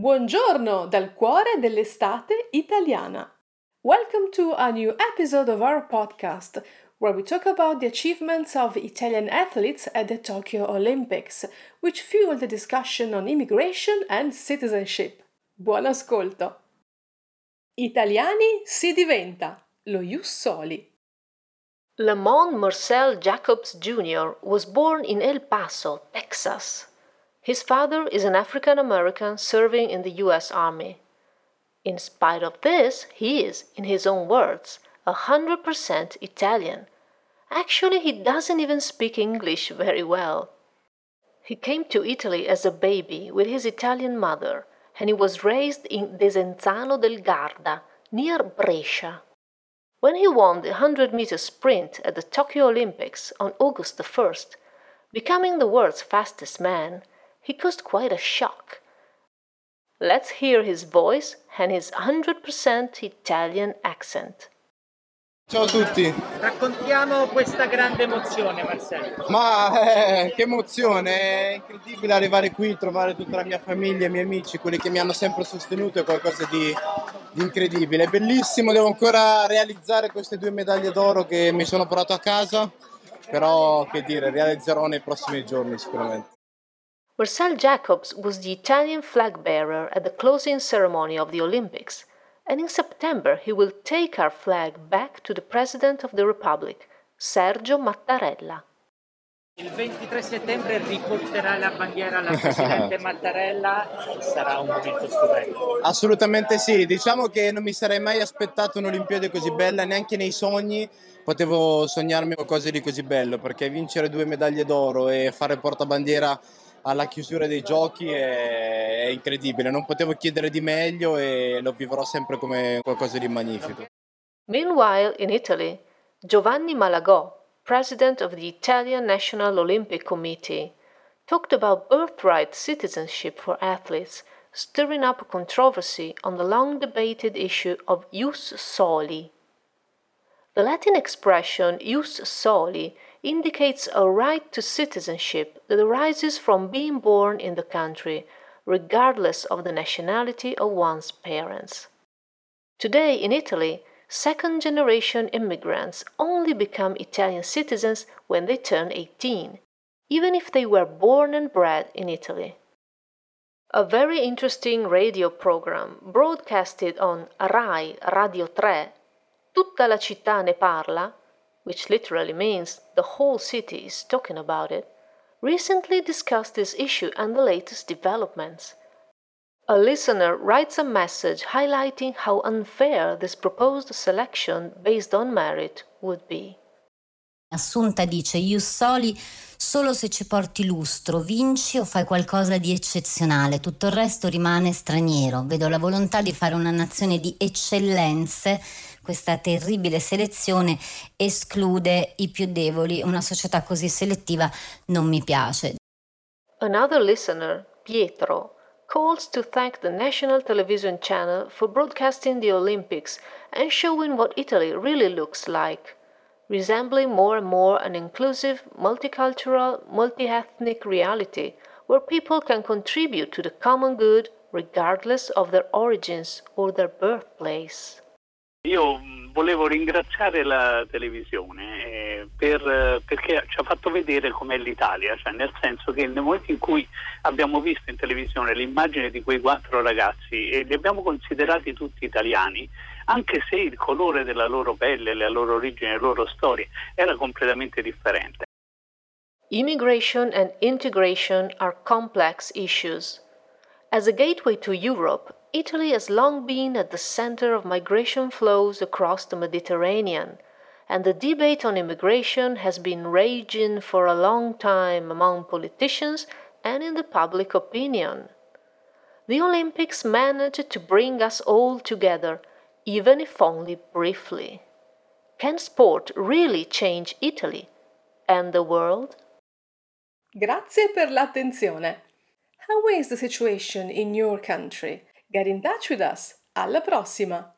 Buongiorno dal cuore dell'estate italiana. Welcome to a new episode of our podcast where we talk about the achievements of Italian athletes at the Tokyo Olympics, which fueled the discussion on immigration and citizenship. Buon ascolto! Italiani si diventa lo Ius Soli. Lamont Marcel Jacobs Jr. was born in El Paso, Texas. His father is an African American serving in the US Army. In spite of this, he is, in his own words, a 100% Italian. Actually, he doesn't even speak English very well. He came to Italy as a baby with his Italian mother, and he was raised in Desenzano del Garda, near Brescia. When he won the 100 meter sprint at the Tokyo Olympics on August 1st, becoming the world's fastest man, he caused quite a shock. Let's hear his voice and his 100% Italian accent. Ciao a tutti. Raccontiamo questa grande emozione, Marcello. Ma eh, che emozione, è incredibile arrivare qui, trovare tutta la mia famiglia, i miei amici, quelli che mi hanno sempre sostenuto, è qualcosa di, di incredibile. È bellissimo, devo ancora realizzare queste due medaglie d'oro che mi sono portato a casa, però che dire, realizzerò nei prossimi giorni sicuramente. Marcel Jacobs was the Italian flag bearer at the closing ceremony of the Olympics, and in September he will take our flag back to the President of the Republic, Sergio Mattarella. Il 23 settembre riporterà la bandiera alla Presidente Mattarella e sarà un momento stupendo. Assolutamente sì, diciamo che non mi sarei mai aspettato un'Olimpiade così bella, neanche nei sogni potevo sognarmi qualcosa di così bello, perché vincere due medaglie d'oro e fare portabandiera alla chiusura dei giochi è, è incredibile, non potevo chiedere di meglio e lo vivrò sempre come qualcosa di magnifico. Meanwhile, in Italy, Giovanni Malagò, president of the Italian National Olympic Committee, talked about birthright citizenship for athletes, stirring up controversy on the long debated issue of ius soli. The Latin expression ius soli indicates a right to citizenship that arises from being born in the country, regardless of the nationality of one's parents. Today in Italy, second generation immigrants only become Italian citizens when they turn 18, even if they were born and bred in Italy. A very interesting radio program broadcasted on Rai Radio 3, Tutta la città ne parla, which literally means the whole city is talking about it, recently discussed this issue and the latest developments. A listener writes a message highlighting how unfair this proposed selection based on merit would be. Assunta dice Ius Soli solo se ci porti lustro, vinci o fai qualcosa di eccezionale, tutto il resto rimane straniero. Vedo la volontà di fare una nazione di eccellenze, questa terribile selezione esclude i più deboli, una società così selettiva non mi piace. Another listener, Pietro, calls to thank the national television channel for broadcasting the Olympics and showing what Italy really looks like. resembling more and more an inclusive, multicultural, multi ethnic reality where people can contribute to the common good regardless of their origins or their birthplace. Io mm, volevo ringraziare la televisione eh, per, perché ci ha fatto vedere com'è l'Italia, cioè nel senso che nel momento in cui abbiamo visto in televisione l'immagine di quei quattro ragazzi e li abbiamo considerati tutti italiani, anche se il colore della loro pelle, la loro origine, le loro storie era completamente differente. Immigration and integration are complex issues. As a gateway to Europe, Italy has long been at the center of migration flows across the Mediterranean, and the debate on immigration has been raging for a long time among politicians and in the public opinion. The Olympics managed to bring us all together even if only briefly. Can sport really change Italy and the world? Grazie per l'attenzione. How is the situation in your country? Get in touch with us. Alla prossima!